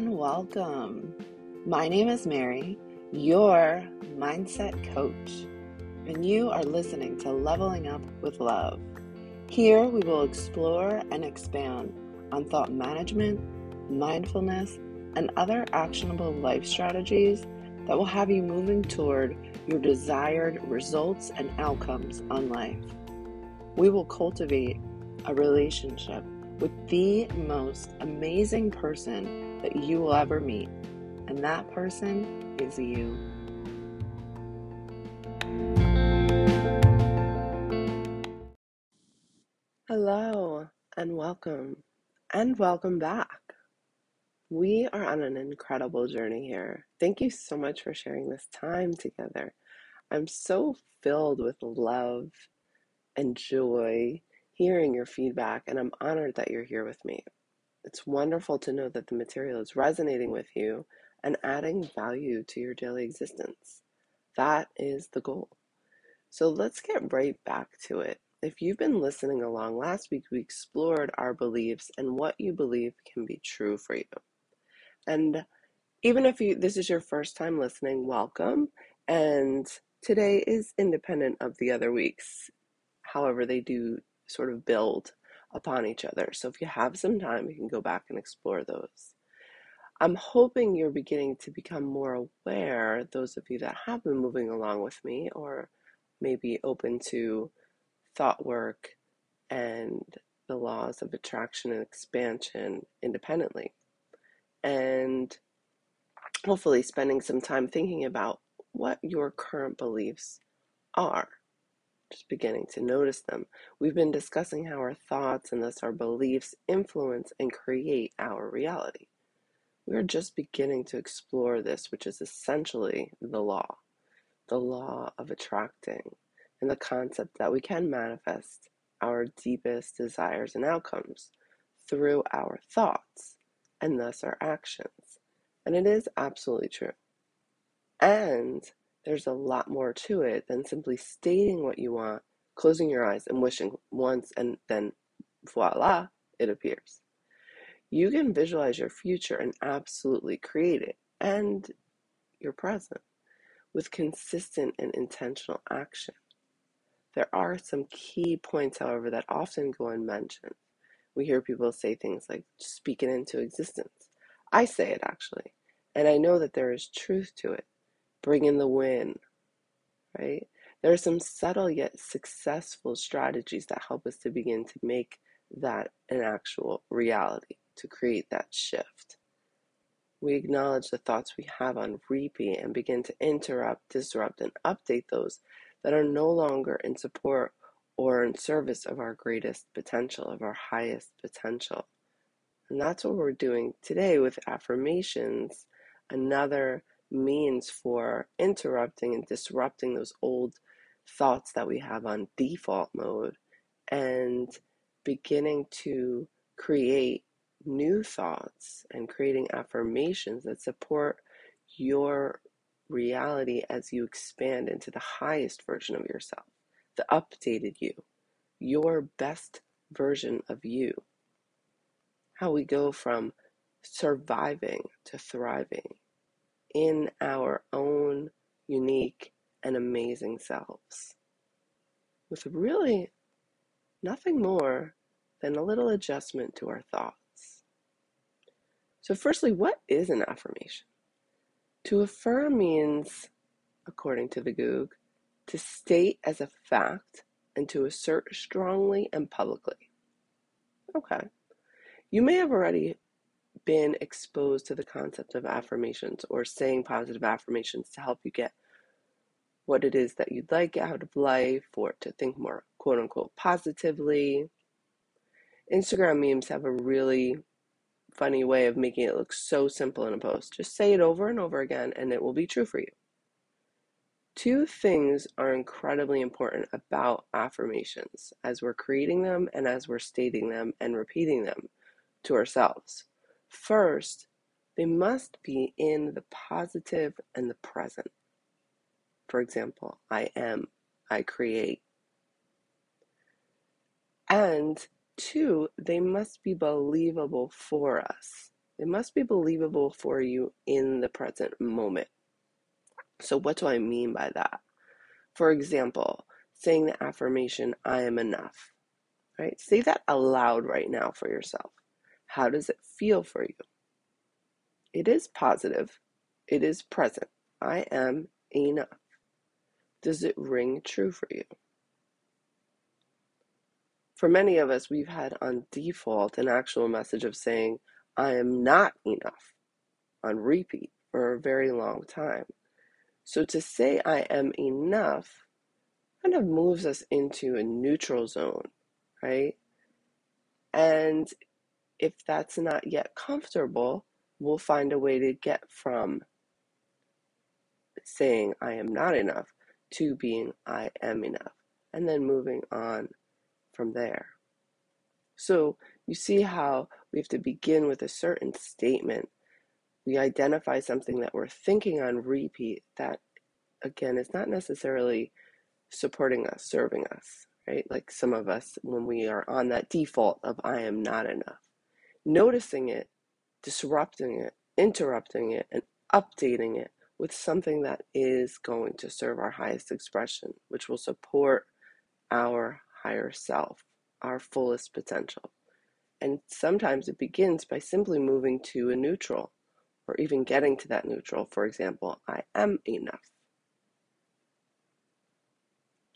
and welcome. My name is Mary, your mindset coach, and you are listening to Leveling Up with Love. Here we will explore and expand on thought management, mindfulness, and other actionable life strategies that will have you moving toward your desired results and outcomes on life. We will cultivate a relationship with the most amazing person that you will ever meet, and that person is you. Hello, and welcome, and welcome back. We are on an incredible journey here. Thank you so much for sharing this time together. I'm so filled with love and joy hearing your feedback, and I'm honored that you're here with me. It's wonderful to know that the material is resonating with you and adding value to your daily existence. That is the goal. So let's get right back to it. If you've been listening along, last week we explored our beliefs and what you believe can be true for you. And even if you this is your first time listening, welcome. And today is independent of the other weeks. However, they do sort of build upon each other. So if you have some time, you can go back and explore those. I'm hoping you're beginning to become more aware, those of you that have been moving along with me, or maybe open to thought work and the laws of attraction and expansion independently. And hopefully, spending some time thinking about what your current beliefs are just beginning to notice them. We've been discussing how our thoughts and thus our beliefs influence and create our reality. We're just beginning to explore this, which is essentially the law the law of attracting, and the concept that we can manifest our deepest desires and outcomes through our thoughts and thus our actions. And it is absolutely true. And there's a lot more to it than simply stating what you want, closing your eyes, and wishing once, and then voila, it appears. You can visualize your future and absolutely create it and your present with consistent and intentional action. There are some key points, however, that often go unmentioned. We hear people say things like, speak it into existence. I say it actually, and I know that there is truth to it bring in the win, right? There are some subtle yet successful strategies that help us to begin to make that an actual reality, to create that shift. We acknowledge the thoughts we have on repeat and begin to interrupt, disrupt, and update those that are no longer in support or in service of our greatest potential, of our highest potential. And that's what we're doing today with affirmations, another means for interrupting and disrupting those old thoughts that we have on default mode and beginning to create new thoughts and creating affirmations that support your reality as you expand into the highest version of yourself, the updated you, your best version of you. How we go from surviving to thriving in our own unique and amazing selves with really nothing more than a little adjustment to our thoughts. So, firstly, what is an affirmation? To affirm means, according to the Goog, to state as a fact and to assert strongly and publicly. Okay. You may have already been exposed to the concept of affirmations or saying positive affirmations to help you get what it is that you'd like out of life or to think more quote unquote positively. Instagram memes have a really funny way of making it look so simple in a post. Just say it over and over again and it will be true for you. Two things are incredibly important about affirmations as we're creating them and as we're stating them and repeating them to ourselves. First, they must be in the positive and the present. For example, I am, I create. And two, they must be believable for us. They must be believable for you in the present moment. So, what do I mean by that? For example, saying the affirmation, I am enough, right? Say that aloud right now for yourself. How does it feel for you? It is positive, it is present. I am enough. Does it ring true for you? For many of us, we've had on default an actual message of saying, I am not enough on repeat for a very long time. So to say I am enough kind of moves us into a neutral zone, right? And if that's not yet comfortable, we'll find a way to get from saying I am not enough to being I am enough, and then moving on from there. So you see how we have to begin with a certain statement. We identify something that we're thinking on repeat that, again, is not necessarily supporting us, serving us, right? Like some of us, when we are on that default of I am not enough, noticing it, disrupting it, interrupting it, and updating it with something that is going to serve our highest expression, which will support our higher self, our fullest potential. And sometimes it begins by simply moving to a neutral or even getting to that neutral. For example, I am enough.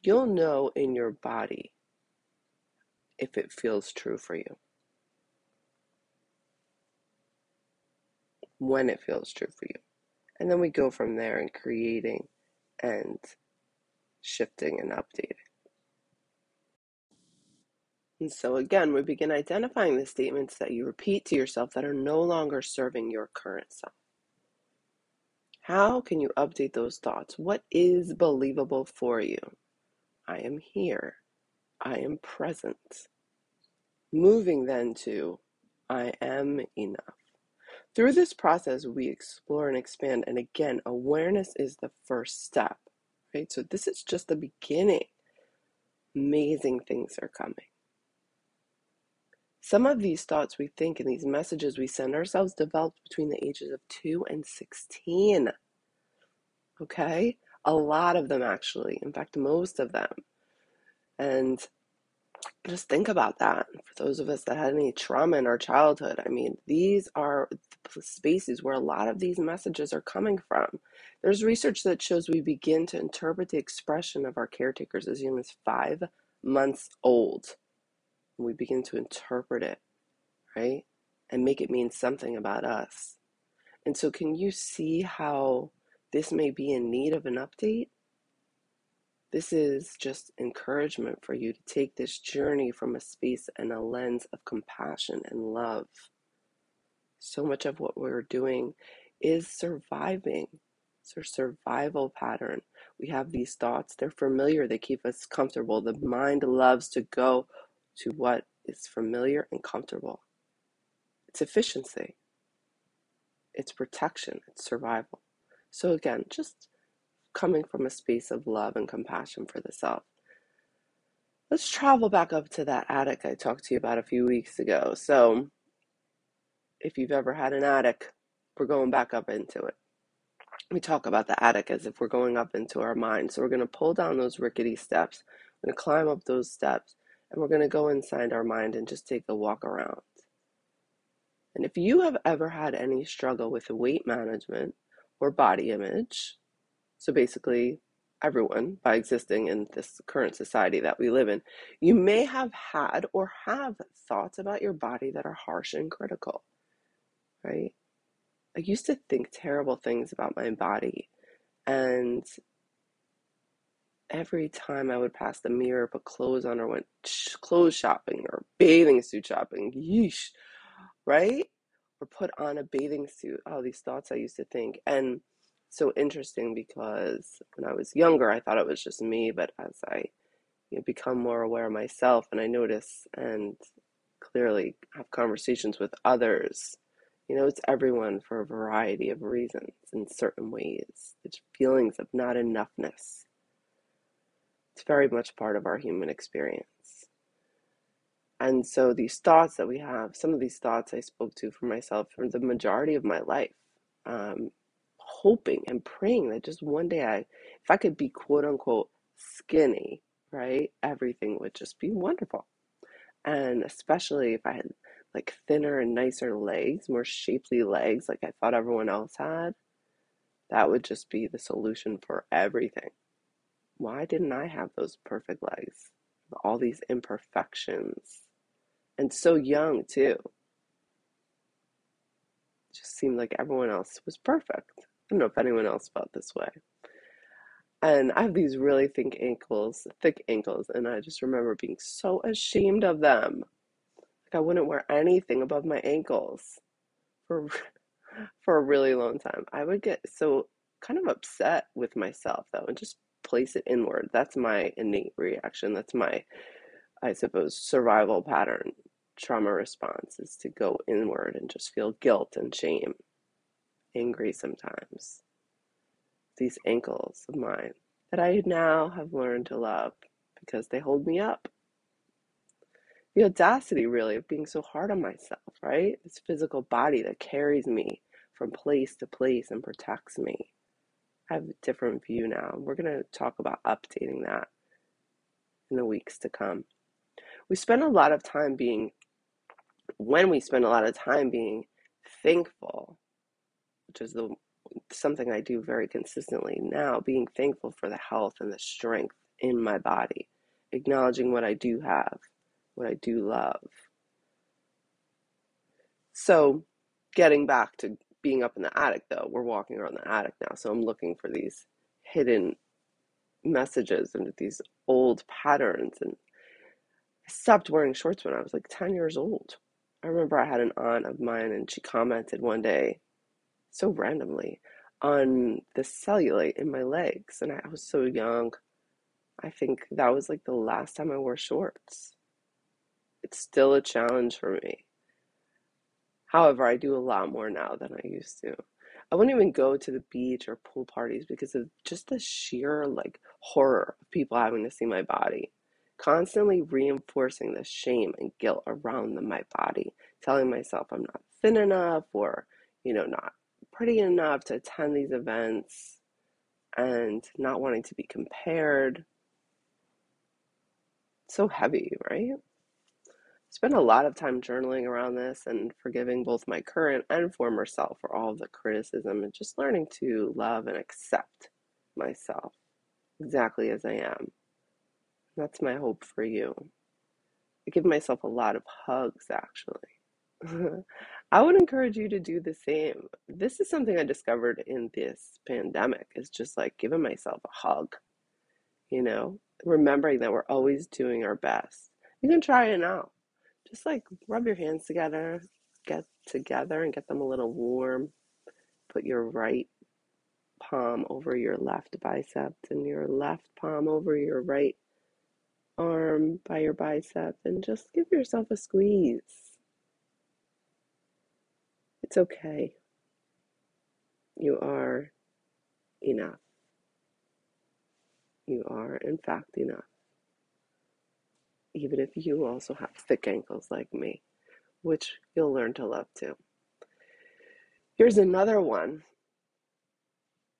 You'll know in your body if it feels true for you. When it feels true for you. And then we go from there in creating and shifting and updating. And so again, we begin identifying the statements that you repeat to yourself that are no longer serving your current self. How can you update those thoughts? What is believable for you? I am here. I am present. Moving then to I am enough. Through this process, we explore and expand. And again, awareness is the first step, right? So this is just the beginning. Amazing things are coming. Some of these thoughts we think and these messages we send ourselves developed between the ages of 2 and 16. Okay? A lot of them, actually. In fact, most of them. And just think about that for those of us that had any trauma in our childhood. I mean, these are the spaces where a lot of these messages are coming from. There's research that shows we begin to interpret the expression of our caretakers as young as five months old. We begin to interpret it, right? And make it mean something about us. And so, can you see how this may be in need of an update? This is just encouragement for you to take this journey from a space and a lens of compassion and love. So much of what we're doing is surviving. It's our survival pattern. We have these thoughts, they're familiar, they keep us comfortable. The mind loves to go to what is familiar and comfortable. It's efficiency, it's protection, it's survival. So, again, just coming from a space of love and compassion for the self. Let's travel back up to that attic I talked to you about a few weeks ago. So, if you've ever had an attic, we're going back up into it. We talk about the attic as if we're going up into our mind. So, we're going to pull down those rickety steps, we're going to climb up those steps, and we're going to go inside our mind and just take a walk around. And if you have ever had any struggle with weight management or body image, so basically, everyone, by existing in this current society that we live in, you may have had or have thoughts about your body that are harsh and critical, right? I used to think terrible things about my body. And every time I would pass the mirror, put clothes on, or went clothes shopping or bathing suit shopping, yeesh, right? Or put on a bathing suit. All these thoughts I used to think. And so interesting because when I was younger, I thought it was just me, but as I you know, become more aware of myself and I notice and clearly have conversations with others, you know, it's everyone for a variety of reasons in certain ways. It's feelings of not enoughness. It's very much part of our human experience. And so these thoughts that we have, some of these thoughts I spoke to for myself for the majority of my life, um, hoping and praying that just one day I, if I could be quote unquote skinny, right, everything would just be wonderful. And especially if I had like thinner and nicer legs, more shapely legs, like I thought everyone else had, that would just be the solution for everything. Why didn't I have those perfect legs? All these imperfections. And so young, too. It just seemed like everyone else was perfect. Don't know if anyone else felt this way. And I have these really thick ankles, thick ankles, and I just remember being so ashamed of them. Like I wouldn't wear anything above my ankles for for a really long time. I would get so kind of upset with myself though and just place it inward. That's my innate reaction. That's my I suppose survival pattern trauma response is to go inward and just feel guilt and shame, angry sometimes these ankles of mine that I now have learned to love because they hold me up. The audacity, really, of being so hard on myself, right? This physical body that carries me from place to place and protects me. I have a different view now. We're going to talk about updating that in the weeks to come. We spend a lot of time being, when we spend a lot of time being thankful, which is the something I do very consistently now, being thankful for the health and the strength in my body, acknowledging what I do have, what I do love. So, getting back to being up in the attic, though, we're walking around the attic now, so I'm looking for these hidden messages and these old patterns. And I stopped wearing shorts when I was like 10 years old. I remember I had an aunt of mine, and she commented one day, so randomly on the cellulite in my legs. And I was so young. I think that was like the last time I wore shorts. It's still a challenge for me. However, I do a lot more now than I used to. I wouldn't even go to the beach or pool parties because of just the sheer like horror of people having to see my body. Constantly reinforcing the shame and guilt around my body, telling myself I'm not thin enough or, you know, not pretty enough to attend these events and not wanting to be compared. So heavy, right? Spent a lot of time journaling around this and forgiving both my current and former self for all the criticism and just learning to love and accept myself exactly as I am. That's my hope for you. I give myself a lot of hugs actually. I would encourage you to do the same. This is something I discovered in this pandemic is just like giving myself a hug, you know, remembering that we're always doing our best. You can try it now. Just like rub your hands together, get together and get them a little warm. Put your right palm over your left bicep and your left palm over your right arm by your bicep and just give yourself a squeeze. It's okay. You are enough. You are, in fact, enough. Even if you also have thick ankles like me, which you'll learn to love too. Here's another one.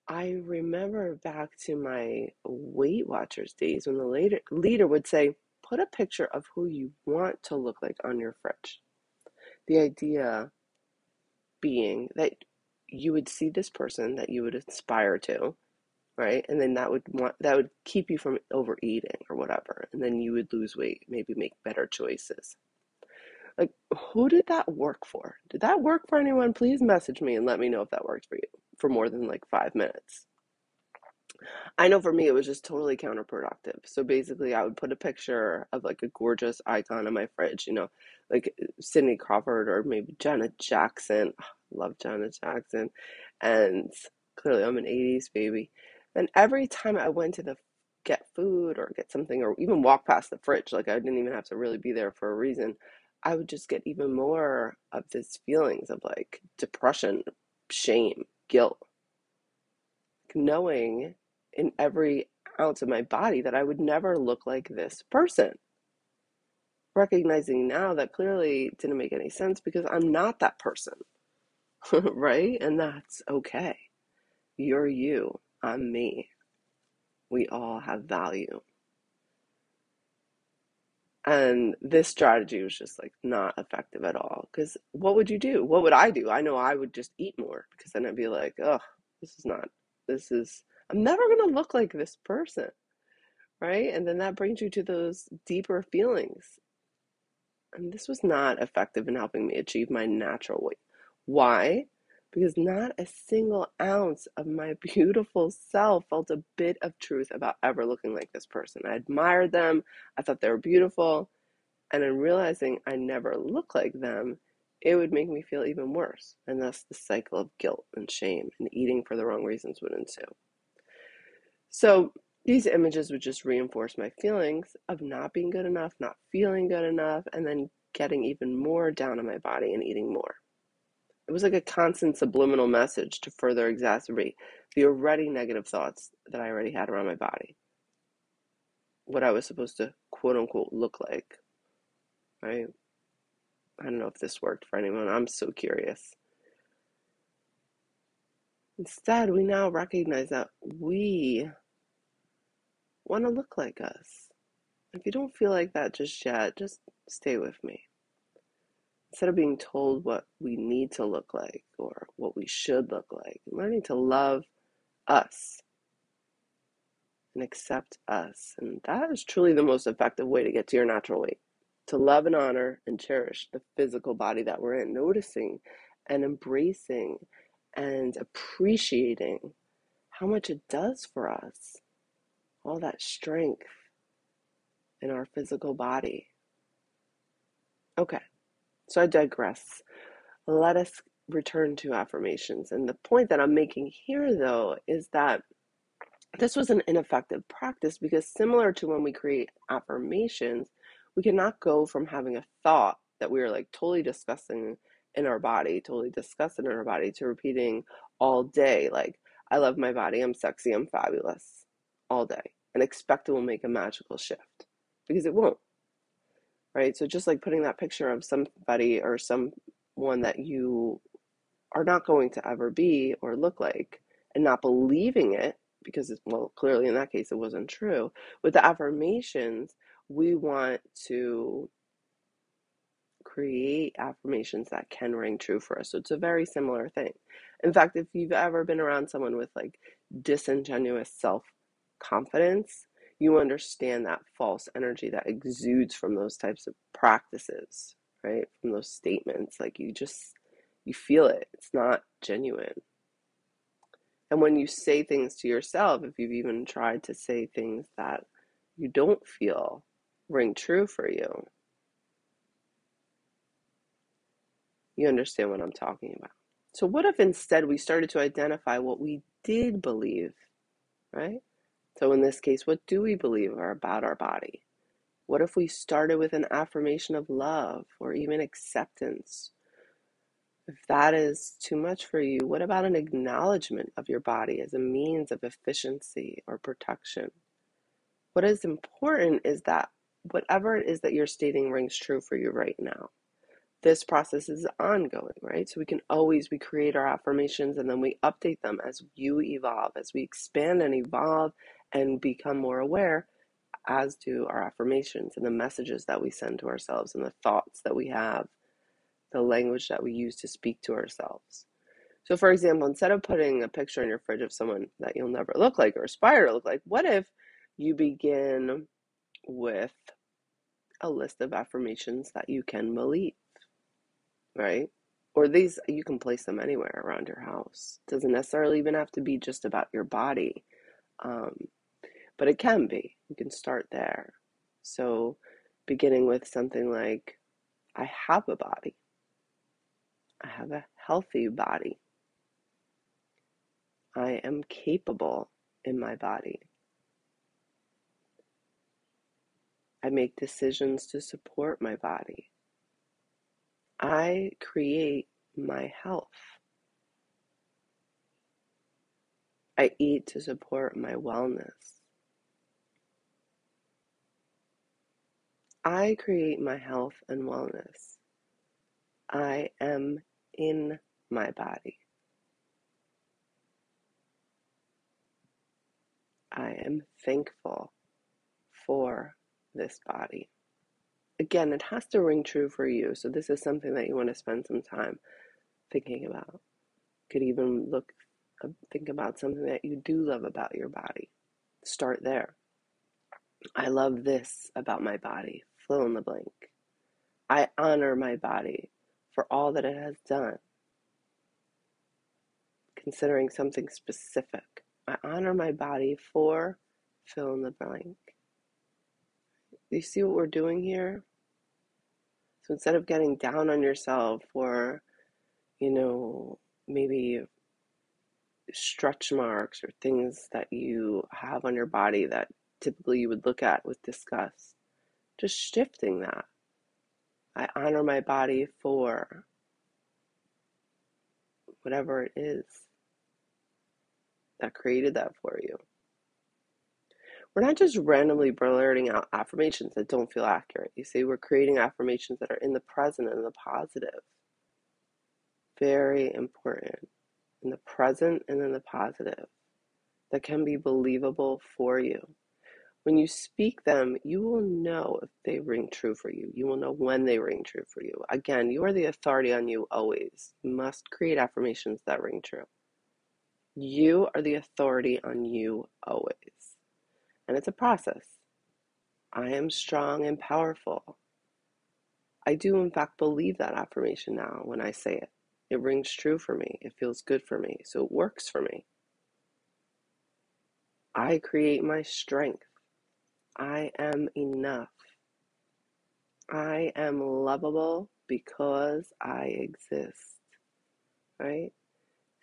I remember back to my Weight Watchers days when the leader, leader would say, put a picture of who you want to look like on your fridge. The idea being that you would see this person that you would aspire to right? And then that would want that would keep you from overeating or whatever and then you would lose weight maybe make better choices. Like who did that work for? Did that work for anyone? Please message me and let me know if that worked for you for more than like five minutes I know for me it was just totally counterproductive. So basically, I would put a picture of like a gorgeous icon in my fridge, you know, like Cindy Crawford or maybe Janet Jackson. Ah, love Janet Jackson. And clearly, I'm an 80s baby. And every time I went to the get food or get something or even walk past the fridge, like I didn't even have to really be there for a reason, I would just get even more of these feelings of like depression, shame, guilt. Knowing in every ounce of my body that I would never look like this person. recognizing now that clearly didn't make any sense because I'm not that person, right? And that's okay. You're you, I'm me. We all have value. And this strategy was just like not effective at all. Because what would you do? What would I do? I know I would just eat more because then I'd be like, oh, this is not, this is, I'm never going to look like this person. Right. And then that brings you to those deeper feelings. And this was not effective in helping me achieve my natural weight. Why? Because not a single ounce of my beautiful self felt a bit of truth about ever looking like this person. I admired them, I thought they were beautiful, and in realizing I never look like them, it would make me feel even worse. And thus the cycle of guilt and shame and eating for the wrong reasons would ensue. So these images would just reinforce my feelings of not being good enough, not feeling good enough, and then getting even more down on my body and eating more. It was like a constant subliminal message to further exacerbate the already negative thoughts that I already had around my body. What I was supposed to quote unquote look like. Right? I don't know if this worked for anyone. I'm so curious. Instead, we now recognize that we want to look like us. If you don't feel like that just yet, just stay with me instead of being told what we need to look like or what we should look like, learning to love us and accept us. And that is truly the most effective way to get to your natural weight to love and honor and cherish the physical body that we're in, noticing and embracing and appreciating how much it does for us. All that strength in our physical body. Okay, so I digress. Let us return to affirmations. And the point that I'm making here, though, is that this was an ineffective practice because, similar to when we create affirmations, we cannot go from having a thought that we are like totally discussing in our body, totally discussing in our body, to repeating all day, like, I love my body, I'm sexy, I'm fabulous, all day, and expect it will make a magical shift because it won't right? So just like putting that picture of somebody or someone that you are not going to ever be or look like and not believing it because well clearly in that case it wasn't true with the affirmations we want to create affirmations that can ring true for us so it's a very similar thing in fact if you've ever been around someone with like disingenuous self confidence you understand that false energy that exudes from those types of practices, right? From those statements. Like you just, you feel it. It's not genuine. And when you say things to yourself, if you've even tried to say things that you don't feel ring true for you, you understand what I'm talking about. So, what if instead we started to identify what we did believe, right? So, in this case, what do we believe about our body? What if we started with an affirmation of love or even acceptance? If that is too much for you, what about an acknowledgement of your body as a means of efficiency or protection? What is important is that whatever it is that you're stating rings true for you right now this process is ongoing, right? So we can always we create our affirmations and then we update them as you evolve, as we expand and evolve and become more aware, as do our affirmations and the messages that we send to ourselves and the thoughts that we have, the language that we use to speak to ourselves. So, for example, instead of putting a picture in your fridge of someone that you'll never look like or aspire to look like, what if you begin with a list of affirmations that you can believe? right? Or these, you can place them anywhere around your house. Doesn't necessarily even have to be just about your body, um, but it can be. You can start there. So, beginning with something like, I have a body, I have a healthy body, I am capable in my body. I make decisions to support my body. I create my health. I eat to support my wellness. I create my health and wellness. I am in my body. I am thankful for this body. Again, it has to ring true for you. So, this is something that you want to spend some time thinking about. Could even look, uh, think about something that you do love about your body. Start there. I love this about my body. Fill in the blank. I honor my body for all that it has done. Considering something specific. I honor my body for fill in the blank. You see what we're doing here? So instead of getting down on yourself or, you know, maybe stretch marks or things that you have on your body that typically you would look at with disgust, just shifting that. I honor my body for whatever it is that created that for you. We're not just randomly blurting out affirmations that don't feel accurate. You see, we're creating affirmations that are in the present and the positive. Very important. In the present and in the positive that can be believable for you. When you speak them, you will know if they ring true for you. You will know when they ring true for you. Again, you are the authority on you always. You must create affirmations that ring true. You are the authority on you always. And it's a process. I am strong and powerful. I do, in fact, believe that affirmation now when I say it. It rings true for me. It feels good for me. So it works for me. I create my strength. I am enough. I am lovable because I exist. Right?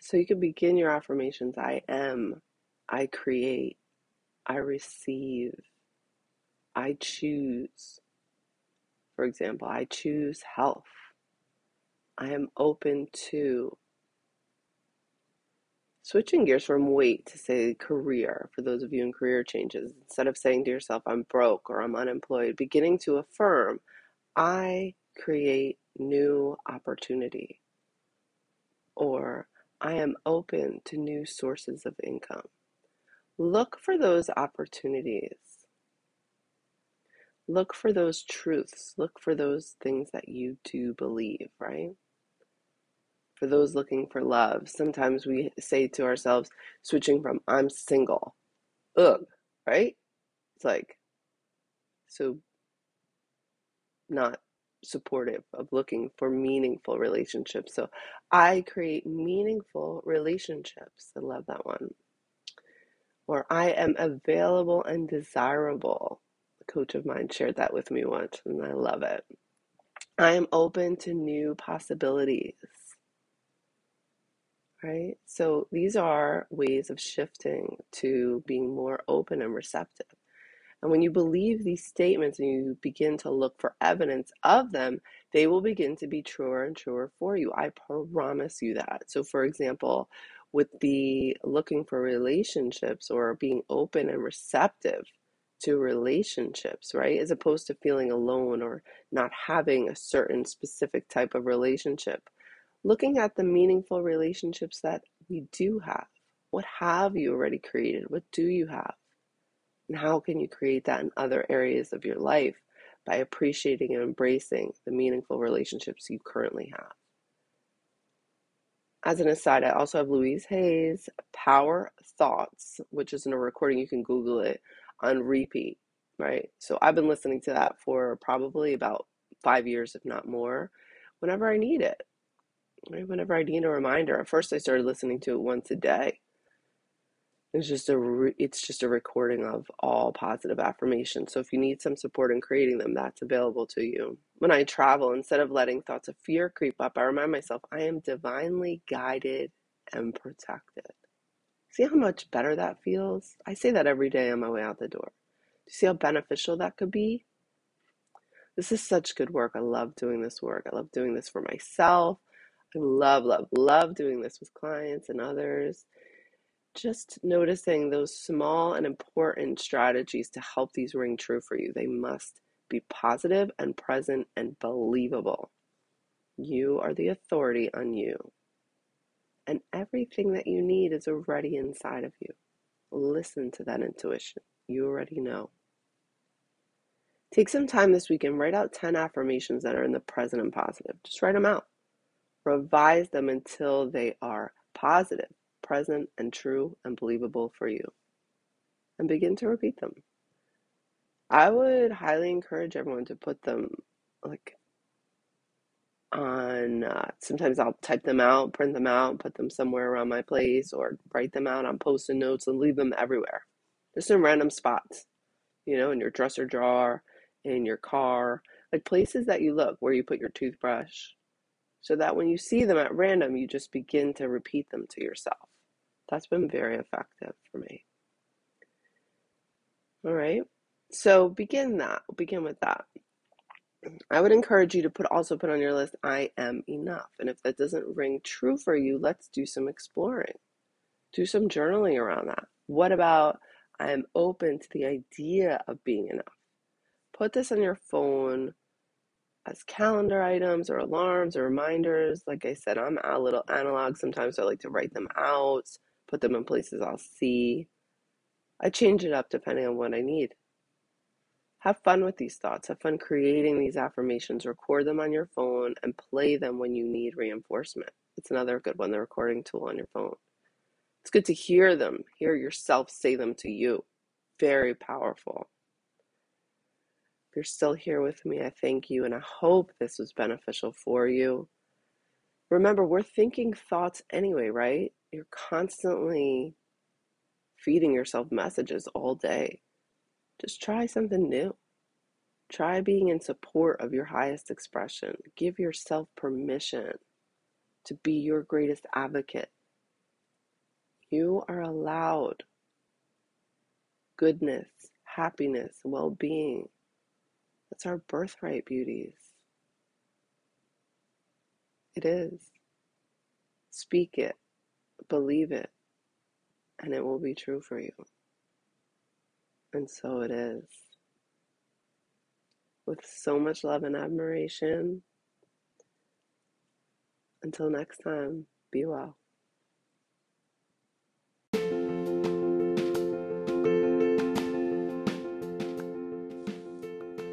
So you can begin your affirmations I am, I create, I receive, I choose. For example, I choose health. I am open to Switching gears from weight to say career, for those of you in career changes, instead of saying to yourself, I'm broke or I'm unemployed, beginning to affirm, I create new opportunity or I am open to new sources of income. Look for those opportunities. Look for those truths. Look for those things that you do believe, right? For those looking for love, sometimes we say to ourselves, switching from I'm single, ugh, right? It's like, so not supportive of looking for meaningful relationships. So I create meaningful relationships. I love that one. Or I am available and desirable. A coach of mine shared that with me once, and I love it. I am open to new possibilities right? So these are ways of shifting to being more open and receptive. And when you believe these statements and you begin to look for evidence of them, they will begin to be truer and truer for you. I promise you that. So, for example, with the looking for relationships or being open and receptive to relationships, right? As opposed to feeling alone or not having a certain specific type of relationship looking at the meaningful relationships that we do have. What have you already created? What do you have? And how can you create that in other areas of your life by appreciating and embracing the meaningful relationships you currently have? As an aside, I also have Louise Hay's Power Thoughts, which is in a recording. You can Google it on repeat, right? So I've been listening to that for probably about five years, if not more, whenever I need it? Whenever I need a reminder. At first, I started listening to it once a day. It's just a re- it's just a recording of all positive affirmations. So if you need some support in creating them, that's available to you. When I travel, instead of letting thoughts of fear creep up, I remind myself I am divinely guided and protected. See how much better that feels? I say that every day on my way out the door. Do you see how beneficial that could be? This is such good work. I love doing this work. I love doing this for myself. I love, love, love doing this with clients and others. Just noticing those small and important strategies to help these ring true for you. They must Be positive and present and believable. You are the authority on you. And everything that you need is already inside of you. Listen to that intuition. You already know. Take some time this week and write out 10 affirmations that are in the present and positive. Just write them out. Revise them until they are positive, present, and true and believable for you. And begin to repeat them. I would highly encourage everyone to put them like on uh, sometimes I'll type them out, print them out, put them somewhere around my place, or write them out on post it notes and leave them everywhere. Just in random spots, you know, in your dresser drawer, in your car, like places that you look where you put your toothbrush, so that when you see them at random, you just begin to repeat them to yourself. That's been very effective for me. All right. So begin that. Begin with that. I would encourage you to put also put on your list I am enough. And if that doesn't ring true for you, let's do some exploring. Do some journaling around that. What about I am open to the idea of being enough? Put this on your phone as calendar items or alarms or reminders. Like I said, I'm a little analog. Sometimes so I like to write them out, put them in places I'll see. I change it up depending on what I need. Have fun with these thoughts. Have fun creating these affirmations. Record them on your phone and play them when you need reinforcement. It's another good one, the recording tool on your phone. It's good to hear them, hear yourself say them to you. Very powerful. If you're still here with me, I thank you and I hope this was beneficial for you. Remember, we're thinking thoughts anyway, right? You're constantly feeding yourself messages all day. Just try something new. Try being in support of your highest expression. Give yourself permission to be your greatest advocate. You are allowed goodness, happiness, well being. That's our birthright, beauties. It is. Speak it, believe it, and it will be true for you. And so it is. With so much love and admiration. Until next time, be well.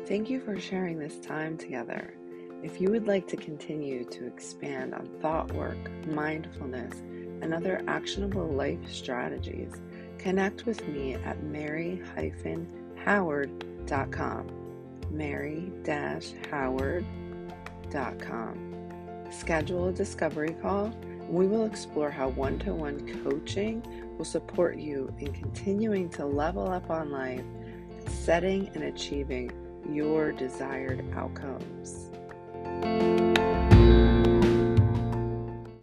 Thank you for sharing this time together. If you would like to continue to expand on thought work, mindfulness, and other actionable life strategies, Connect with me at mary-howard.com. mary-howard.com. Schedule a discovery call and we will explore how one-to-one coaching will support you in continuing to level up on life, setting and achieving your desired outcomes.